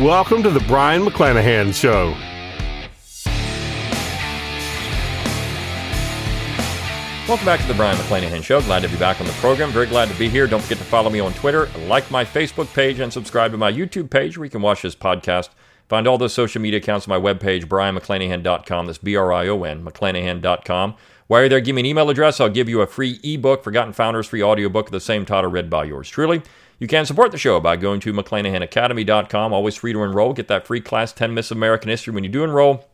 Welcome to the Brion McClanahan Show. Welcome back to the Brion McClanahan Show. Glad to be back on the program. Very glad to be here. Don't forget to follow me on Twitter, like my Facebook page, and subscribe to my YouTube page where you can watch this podcast. Find all those social media accounts on my webpage, brionmcclanahan.com. That's B R I O N, McClanahan.com. While you're there, give me an email address. I'll give you a free ebook, Forgotten Founders, free audiobook of the same title, read by yours truly. You can support the show by going to McClanahanacademy.com. Always free to enroll. Get that free class, 10 Myths of American History when you do enroll,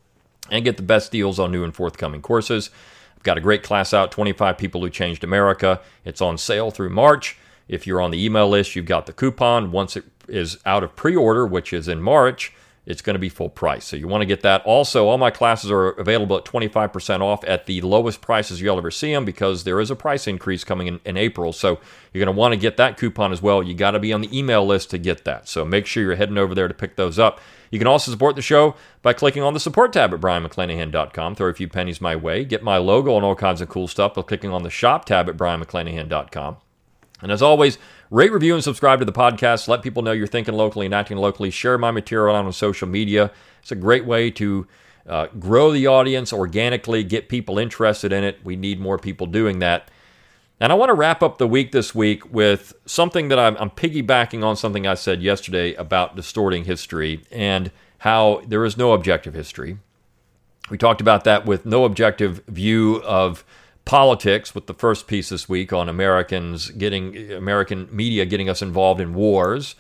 and get the best deals on new and forthcoming courses. I've got a great class out 25 People Who Changed America. It's on sale through March. If you're on the email list, you've got the coupon. Once it is out of pre order, which is in March, it's going to be full price. So you want to get that. Also, all my classes are available at 25% off at the lowest prices you'll ever see them because there is a price increase coming in, in April. So you're going to want to get that coupon as well. You got to be on the email list to get that. So make sure you're heading over there to pick those up. You can also support the show by clicking on the support tab at brionmcclanahan.com. Throw a few pennies my way. Get my logo and all kinds of cool stuff by clicking on the shop tab at brionmcclanahan.com. And as always, rate, review, and subscribe to the podcast. Let people know you're thinking locally and acting locally. Share my material on social media. It's a great way to uh, grow the audience organically, get people interested in it. We need more people doing that. And I want to wrap up the week this week with something that I'm, I'm piggybacking on something I said yesterday about distorting history and how there is no objective history. We talked about that with no objective view of politics with the first piece this week on Americans getting American media getting us involved in wars.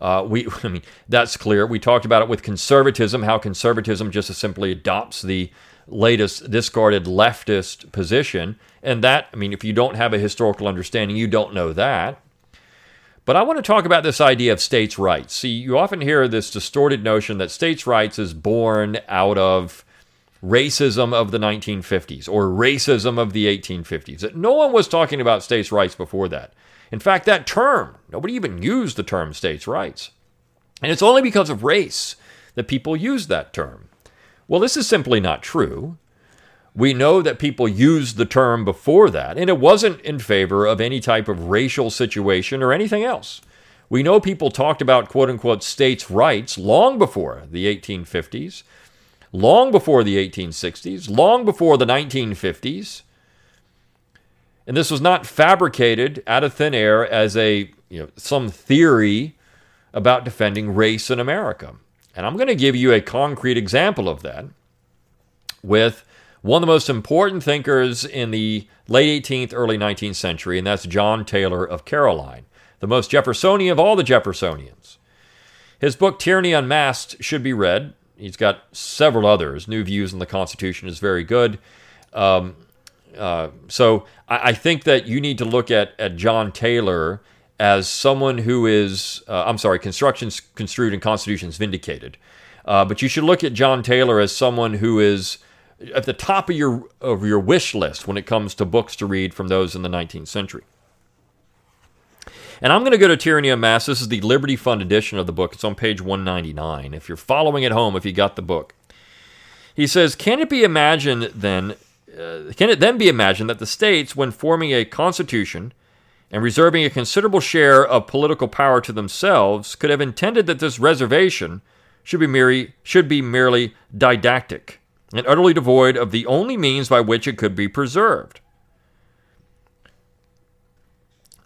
Uh, we, I mean, that's clear. We talked about it with conservatism, how conservatism just simply adopts the latest discarded leftist position. And that, I mean, if you don't have a historical understanding, you don't know that. But I want to talk about this idea of states' rights. See, you often hear this distorted notion that states' rights is born out of racism of the 1950s or racism of the 1850s. No one was talking about states' rights before that. In fact, that term, nobody even used the term states' rights. And it's only because of race that people use that term. Well, this is simply not true. We know that people used the term before that, and it wasn't in favor of any type of racial situation or anything else. We know people talked about quote unquote states' rights long before the 1850s long before the 1860s, long before the 1950s. And this was not fabricated out of thin air as a you know some theory about defending race in America. And I'm going to give you a concrete example of that with one of the most important thinkers in the late 18th, early 19th century, and that's John Taylor of Caroline, the most Jeffersonian of all the Jeffersonians. His book, Tyranny Unmasked, should be read. He's got several others. New Views on the Constitution is very good. Um, uh, so I, I, think that you need to look at, at John Taylor as someone who is, uh, I'm sorry, constructions construed and constitutions vindicated. Uh, but you should look at John Taylor as someone who is at the top of your of your wish list when it comes to books to read from those in the 19th century. And I'm going to go to Tyranny Unmasked. This is the Liberty Fund edition of the book. It's on page 199. If you're following at home, if you got the book, he says, "Can it be imagined then? Uh, can it then be imagined that the states, when forming a constitution and reserving a considerable share of political power to themselves, could have intended that this reservation should be should be merely didactic and utterly devoid of the only means by which it could be preserved?"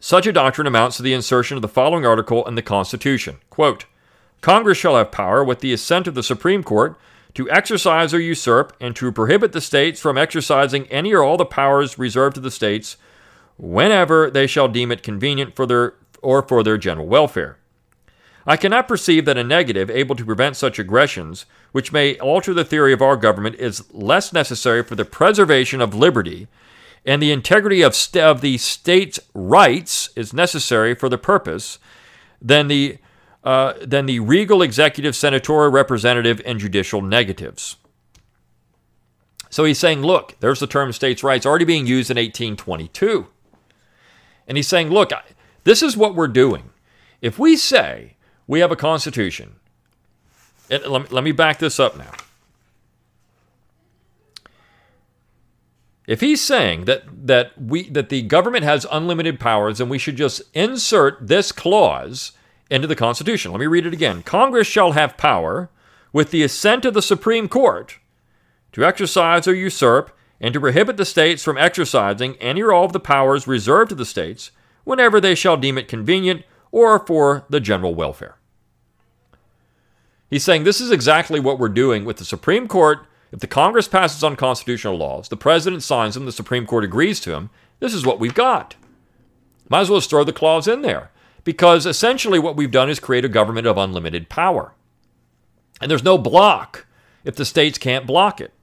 Such a doctrine amounts to the insertion of the following article in the Constitution Quote, Congress shall have power, with the assent of the Supreme Court, to exercise or usurp, and to prohibit the states from exercising any or all the powers reserved to the states whenever they shall deem it convenient for their or for their general welfare. I cannot perceive that a negative able to prevent such aggressions, which may alter the theory of our government, is less necessary for the preservation of liberty and the integrity of, st- of the state's rights is necessary for the purpose, then the uh, than the regal executive, senatorial, representative, and judicial negatives. So he's saying, look, there's the term states' rights already being used in 1822. And he's saying, look, this is what we're doing. If we say we have a constitution, let me, let me back this up now. If he's saying that that we that the government has unlimited powers and we should just insert this clause into the Constitution. Let me read it again. Congress shall have power with the assent of the Supreme Court to exercise or usurp and to prohibit the states from exercising any or all of the powers reserved to the states whenever they shall deem it convenient or for the general welfare. He's saying this is exactly what we're doing with the Supreme Court if the Congress passes unconstitutional laws, the president signs them, the Supreme Court agrees to them, this is what we've got. Might as well just throw the clause in there. Because essentially what we've done is create a government of unlimited power. And there's no block if the states can't block it.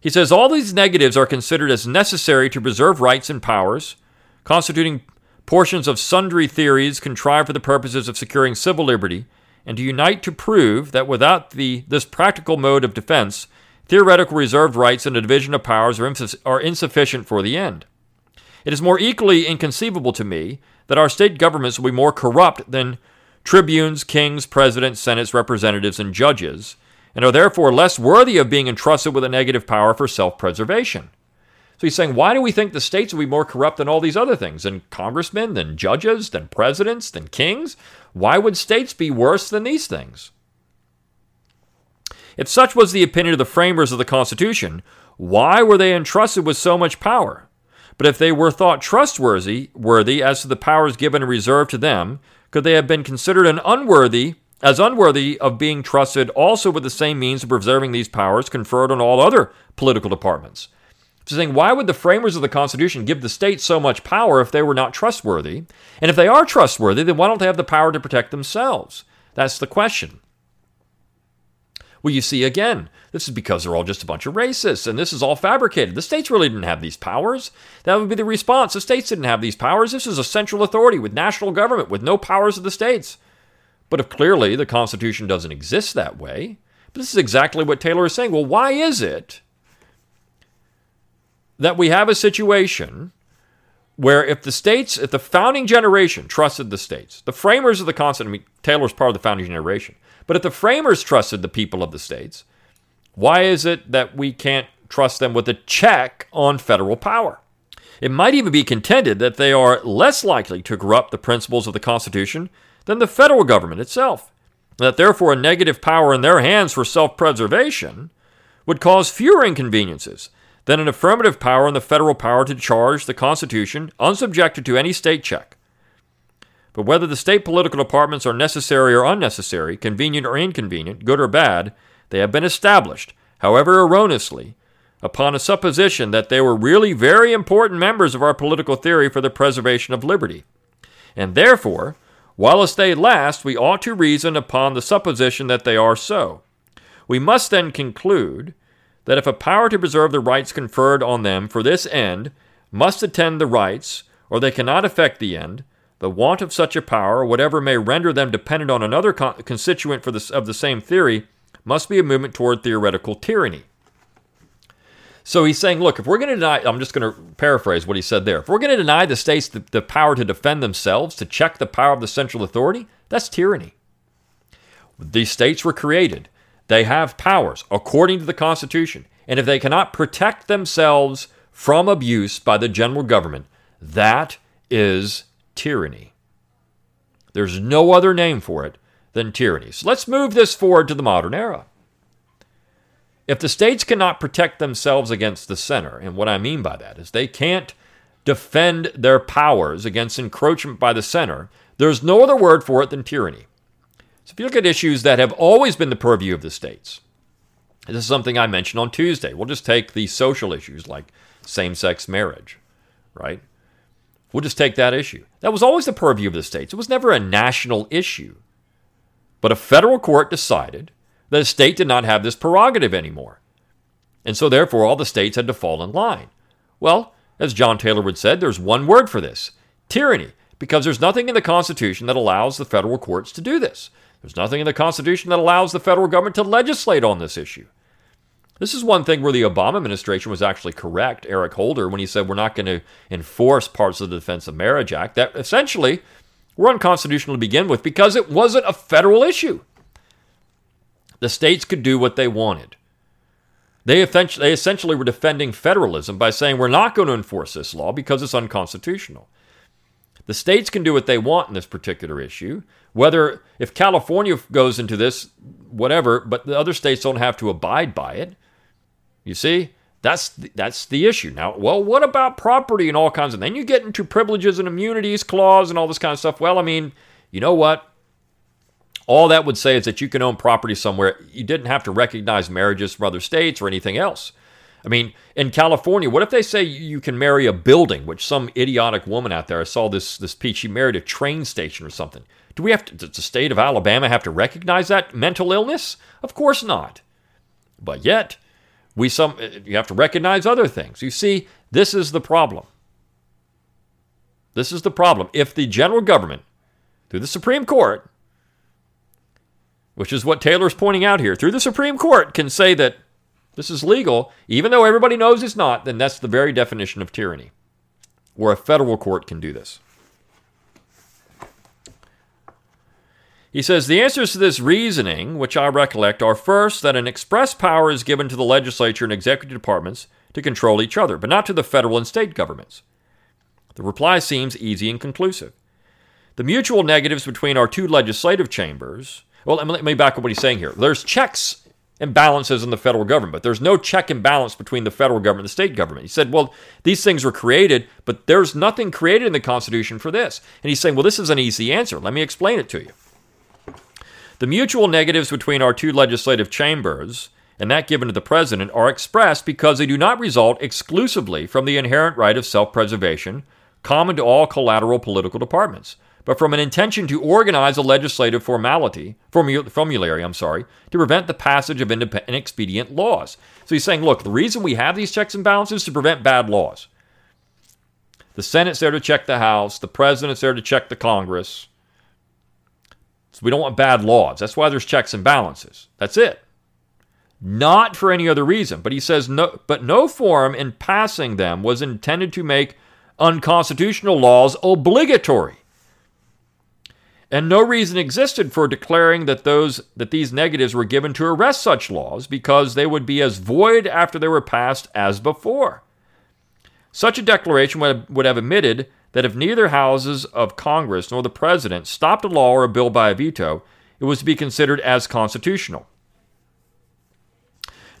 He says all these negatives are considered as necessary to preserve rights and powers, constituting portions of sundry theories contrived for the purposes of securing civil liberty and to unite to prove that without the, this practical mode of defense, theoretical reserved rights and a division of powers are, are insufficient for the end. It is more equally inconceivable to me that our state governments will be more corrupt than tribunes, kings, presidents, senates, representatives, and judges, and are therefore less worthy of being entrusted with a negative power for self preservation. So he's saying, why do we think the states will be more corrupt than all these other things? Than congressmen, than judges, than presidents, than kings? Why would states be worse than these things? If such was the opinion of the framers of the Constitution, why were they entrusted with so much power? But if they were thought trustworthy worthy as to the powers given and reserved to them, could they have been considered an unworthy as unworthy of being trusted also with the same means of preserving these powers conferred on all other political departments? Saying, why would the framers of the Constitution give the states so much power if they were not trustworthy? And if they are trustworthy, then why don't they have the power to protect themselves? That's the question. Well, you see, again, this is because they're all just a bunch of racists, and this is all fabricated. The states really didn't have these powers. That would be the response. The states didn't have these powers. This is a central authority with national government, with no powers of the states. But if clearly the Constitution doesn't exist that way, but this is exactly what Taylor is saying. Well, why is it that we have a situation where if the states, if the founding generation trusted the states, the framers of the Constitution, I mean, Taylor's part of the founding generation, but if the framers trusted the people of the states, why is it that we can't trust them with a check on federal power? It might even be contended that they are less likely to corrupt the principles of the Constitution than the federal government itself, and that therefore a negative power in their hands for self preservation would cause fewer inconveniences than an affirmative power and the federal power to charge the Constitution unsubjected to any state check. But whether the state political departments are necessary or unnecessary, convenient or inconvenient, good or bad, they have been established, however erroneously, upon a supposition that they were really very important members of our political theory for the preservation of liberty. And therefore, whilst they last, we ought to reason upon the supposition that they are so. We must then conclude that if a power to preserve the rights conferred on them for this end must attend the rights, or they cannot effect the end, the want of such a power, whatever may render them dependent on another con- constituent of the same theory, must be a movement toward theoretical tyranny. So he's saying, look, if we're going to deny, I'm just going to paraphrase what he said there. If we're going to deny the states the, the power to defend themselves, to check the power of the central authority, that's tyranny. These states were created they have powers according to the Constitution. And if they cannot protect themselves from abuse by the general government, that is tyranny. There's no other name for it than tyranny. So let's move this forward to the modern era. If the states cannot protect themselves against the center, and what I mean by that is they can't defend their powers against encroachment by the center, there's no other word for it than tyranny. So if you look at issues that have always been the purview of the states, this is something I mentioned on Tuesday. We'll just take the social issues like same sex marriage, right? We'll just take that issue. That was always the purview of the states. It was never a national issue. But a federal court decided that a state did not have this prerogative anymore. And so, therefore, all the states had to fall in line. Well, as John Taylor would said, there's one word for this tyranny because there's nothing in the Constitution that allows the federal courts to do this. There's nothing in the Constitution that allows the federal government to legislate on this issue. This is one thing where the Obama administration was actually correct, Eric Holder, when he said we're not going to enforce parts of the Defense of Marriage Act. That essentially were unconstitutional to begin with because it wasn't a federal issue. The states could do what they wanted. They essentially, were defending federalism by saying we're not going to enforce this law because it's unconstitutional. The states can do what they want in this particular issue. Whether, if California goes into this, whatever, but the other states don't have to abide by it. You see, that's the, that's the issue. Now, well, what about property and all kinds of? Then you get into privileges and immunities clause and all this kind of stuff. Well, I mean, you know what? All that would say is that you can own property somewhere. You didn't have to recognize marriages from other states or anything else. I mean, in California, what if they say you can marry a building, which some idiotic woman out there, I saw this this piece, she married a train station or something. Do we have to, does the state of Alabama have to recognize that mental illness? Of course not. But yet, we some eh, you have to recognize other things. You see, this is the problem. This is the problem. If the general government, through the Supreme Court, which is what Taylor's pointing out here, through the Supreme Court, can say that this is legal, even though everybody knows it's not, then that's the very definition of tyranny, where a federal court can do this. He says the answers to this reasoning, which I recollect, are first that an express power is given to the legislature and executive departments to control each other, but not to the federal and state governments. The reply seems easy and conclusive. The mutual negatives between our two legislative chambers. Well, let me back up what he's saying here. There's checks and balances in the federal government, but there's no check and balance between the federal government and the state government. He said, well, these things were created, but there's nothing created in the Constitution for this. And he's saying, well, this is an easy answer. Let me explain it to you. The mutual negatives between our two legislative chambers, and that given to the president, are expressed because they do not result exclusively from the inherent right of self preservation common to all collateral political departments, but from an intention to organize a legislative formality, formulary, I'm sorry, to prevent the passage of inexpedient laws. So he's saying, look, the reason we have these checks and balances is to prevent bad laws. The Senate's there to check the House, the president's there to check the Congress, so we don't want bad laws. That's why there's checks and balances. That's it. Not for any other reason. But he says no but no forum in passing them was intended to make unconstitutional laws obligatory. And no reason existed for declaring that those that these negatives were given to arrest such laws because they would be as void after they were passed as before. Such a declaration would have, would have admitted that if neither houses of Congress nor the president stopped a law or a bill by a veto, it was to be considered as constitutional.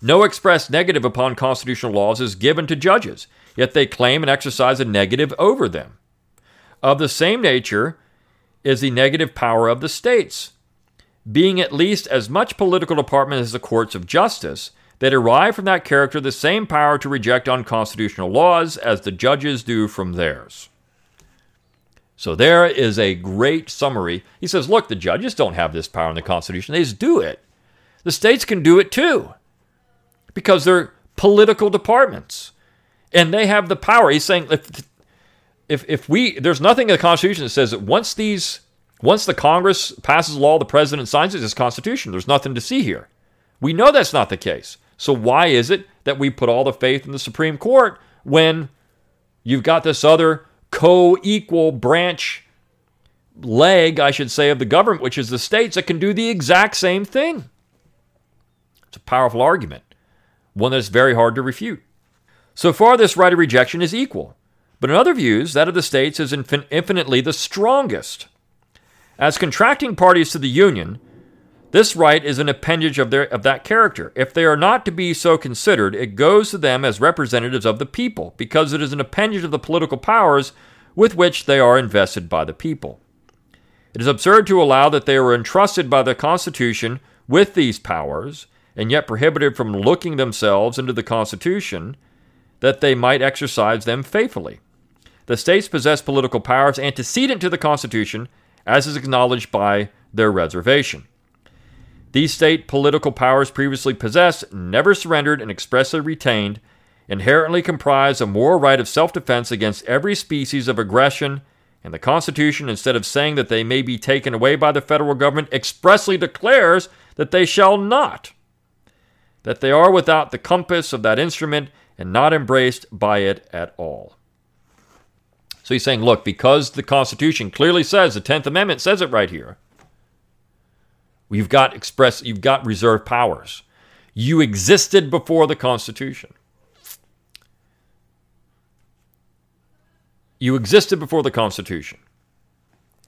No express negative upon constitutional laws is given to judges, yet they claim and exercise a negative over them. Of the same nature is the negative power of the states. Being at least as much political department as the courts of justice, they derive from that character the same power to reject unconstitutional laws as the judges do from theirs. So there is a great summary. He says, look, the judges don't have this power in the Constitution. They just do it. The states can do it too because they're political departments and they have the power. He's saying if, if, if we, there's nothing in the Constitution that says that once these, once the Congress passes a law, the president signs it, it's Constitution. There's nothing to see here. We know that's not the case. So why is it that we put all the faith in the Supreme Court when you've got this other co equal branch leg, I should say, of the government, which is the states, that can do the exact same thing. It's a powerful argument, one that's very hard to refute. So far, this right of rejection is equal, but in other views, that of the states is infin- infinitely the strongest. As contracting parties to the Union, this right is an appendage of, their, of that character. If they are not to be so considered, it goes to them as representatives of the people, because it is an appendage of the political powers with which they are invested by the people. It is absurd to allow that they were entrusted by the Constitution with these powers, and yet prohibited from looking themselves into the Constitution that they might exercise them faithfully. The states possess political powers antecedent to the Constitution, as is acknowledged by their reservation. These state political powers previously possessed, never surrendered, and expressly retained, inherently comprise a moral right of self defense against every species of aggression And the Constitution, instead of saying that they may be taken away by the federal government, expressly declares that they shall not, that they are without the compass of that instrument and not embraced by it at all. So he's saying, look, because the Constitution clearly says, the 10th Amendment says it right here, you've got express, you've got reserved powers. You existed before the Constitution. You existed before the Constitution.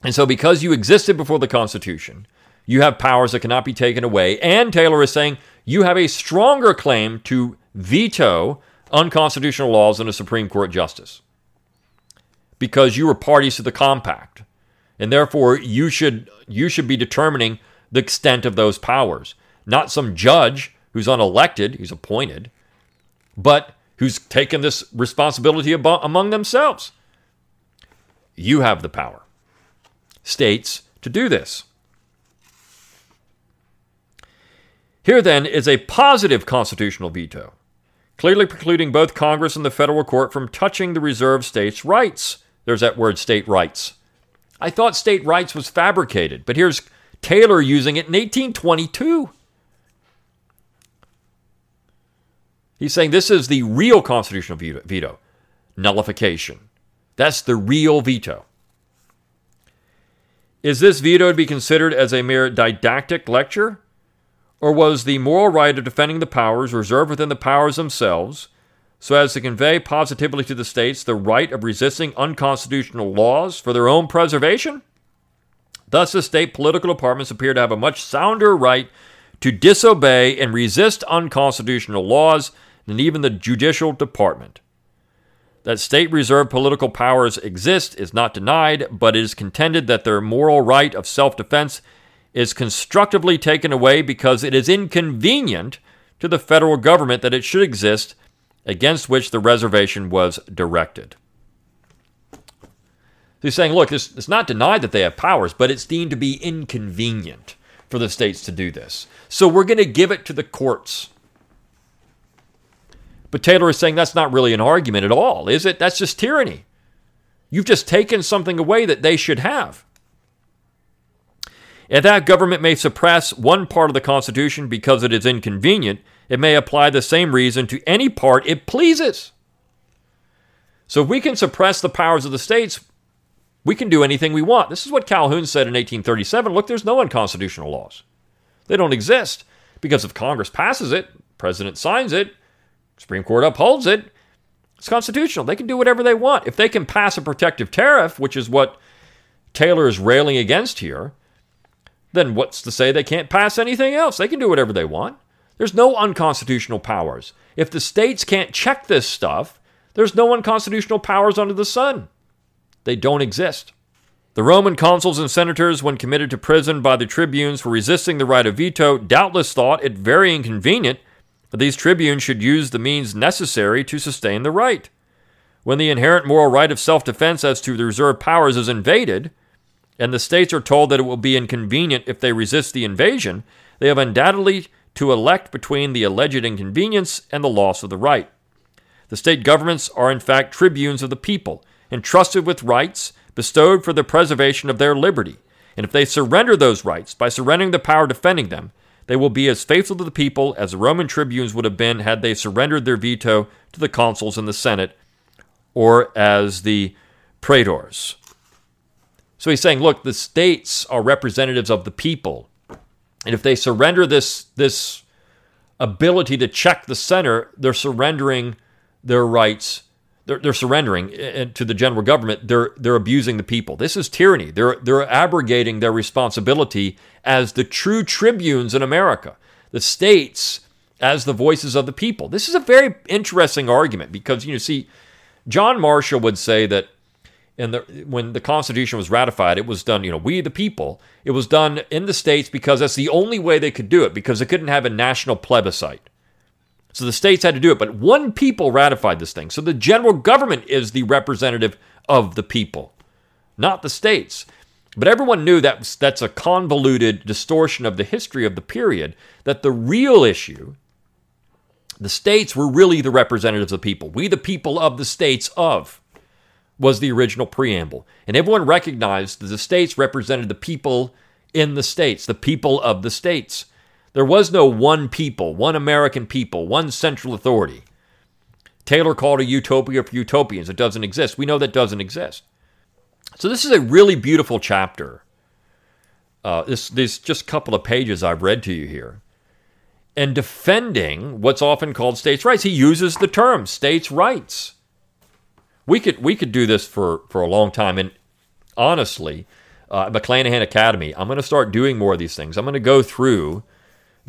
And so, because you existed before the Constitution, you have powers that cannot be taken away. And Taylor is saying you have a stronger claim to veto unconstitutional laws than a Supreme Court justice because you were parties to the compact. And therefore, you should, you should be determining the extent of those powers, not some judge who's unelected, who's appointed, but who's taken this responsibility among themselves. You have the power, states, to do this. Here, then, is a positive constitutional veto, clearly precluding both Congress and the federal court from touching the reserved states' rights. There's that word, state rights. I thought state rights was fabricated, but here's Taylor using it in 1822. He's saying this is the real constitutional veto, nullification. That's the real veto. Is this veto to be considered as a mere didactic lecture? Or was the moral right of defending the powers reserved within the powers themselves so as to convey positively to the states the right of resisting unconstitutional laws for their own preservation? Thus, the state political departments appear to have a much sounder right to disobey and resist unconstitutional laws than even the judicial department. That state reserved political powers exist is not denied, but it is contended that their moral right of self defense is constructively taken away because it is inconvenient to the federal government that it should exist, against which the reservation was directed. he's saying, look, it's, it's not denied that they have powers, but it's deemed to be inconvenient for the states to do this. So we're going to give it to the courts. But Taylor is saying that's not really an argument at all, is it? That's just tyranny. You've just taken something away that they should have. And that government may suppress one part of the Constitution because it is inconvenient, it may apply the same reason to any part it pleases. So if we can suppress the powers of the states, we can do anything we want. This is what Calhoun said in 1837. Look, there's no unconstitutional laws. They don't exist because if Congress passes it, president signs it, Supreme Court upholds it. It's constitutional. They can do whatever they want. If they can pass a protective tariff, which is what Taylor is railing against here, then what's to say they can't pass anything else? They can do whatever they want. There's no unconstitutional powers. If the states can't check this stuff, there's no unconstitutional powers under the sun. They don't exist. The Roman consuls and senators, when committed to prison by the tribunes for resisting the right of veto, doubtless thought it very inconvenient that these tribunes should use the means necessary to sustain the right. When the inherent moral right of self defense as to the reserved powers is invaded, and the states are told that it will be inconvenient if they resist the invasion, they have undoubtedly to elect between the alleged inconvenience and the loss of the right. The state governments are in fact tribunes of the people, entrusted with rights bestowed for the preservation of their liberty. And if they surrender those rights by surrendering the power defending them, they will be as faithful to the people as the Roman tribunes would have been had they surrendered their veto to the consuls and the Senate or as the praetors. So he's saying, look, the states are representatives of the people. And if they surrender this, this ability to check the center, they're surrendering their rights they're, they're surrendering eh, eh, to the general government. They're they're abusing the people. This is tyranny. They're they're abrogating their responsibility as the true tribunes in America. The states as the voices of the people. This is a very interesting argument because you know, see, John Marshall would say that in the when the Constitution was ratified, it was done. You know, we the people. It was done in the states because that's the only way they could do it because they couldn't have a national plebiscite. So the states had to do it, but one people ratified this thing. So the general government is the representative of the people, not the states. But everyone knew that that's a convoluted distortion of the history of the period, that the real issue, the states were really the representatives of the people. We, the people of the states of. Was the original preamble. And everyone recognized that the states represented the people in the states, the people of the states. There was no one people, one American people, one central authority. Taylor called a utopia for utopians. It doesn't exist. We know that doesn't exist. So this is a really beautiful chapter. Uh, this, this just couple of pages I've read to you here. And defending what's often called states' rights. He uses the term states' rights. We could we could do this for, for a long time. And honestly, uh, McClanahan Academy, I'm going to start doing more of these things. I'm going to go through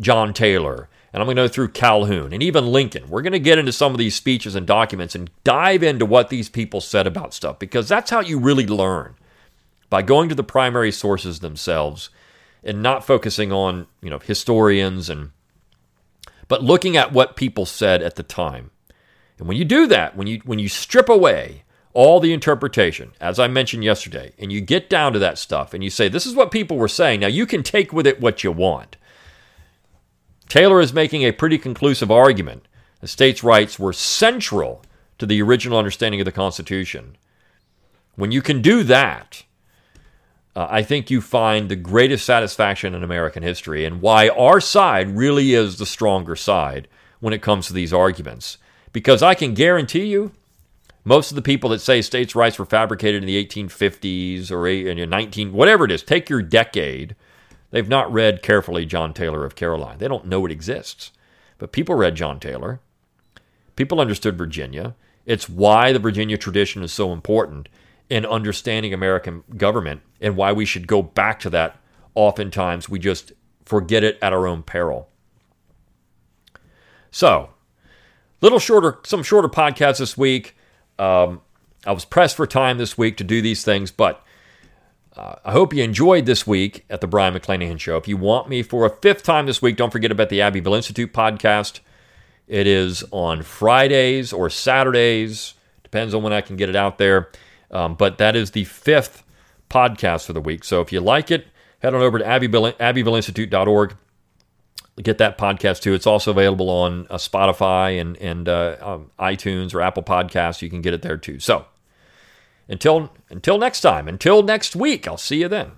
John Taylor and I'm going to go through Calhoun and even Lincoln. We're going to get into some of these speeches and documents and dive into what these people said about stuff because that's how you really learn by going to the primary sources themselves and not focusing on, you know, historians and but looking at what people said at the time. And when you do that, when you when you strip away all the interpretation, as I mentioned yesterday, and you get down to that stuff and you say, this is what people were saying. Now you can take with it what you want. Taylor is making a pretty conclusive argument. The states' rights were central to the original understanding of the Constitution. When you can do that, uh, I think you find the greatest satisfaction in American history and why our side really is the stronger side when it comes to these arguments. Because I can guarantee you, most of the people that say states' rights were fabricated in the 1850s or in 19, whatever it is, take your decade They've not read carefully John Taylor of Caroline. They don't know it exists. But people read John Taylor. People understood Virginia. It's why the Virginia tradition is so important in understanding American government and why we should go back to that. Oftentimes, we just forget it at our own peril. So, little shorter, some shorter podcasts this week. Um, I was pressed for time this week to do these things, but uh, I hope you enjoyed this week at the Brion McClanahan Show. If you want me for a fifth time this week, don't forget about the Abbeville Institute podcast. It is on Fridays or Saturdays, depends on when I can get it out there. Um, but that is the fifth podcast for the week. So if you like it, head on over to Abbeville. Get that podcast too. It's also available on uh, Spotify and, and uh, um, iTunes or Apple Podcasts. You can get it there too. So until until next time, until next week, I'll see you then.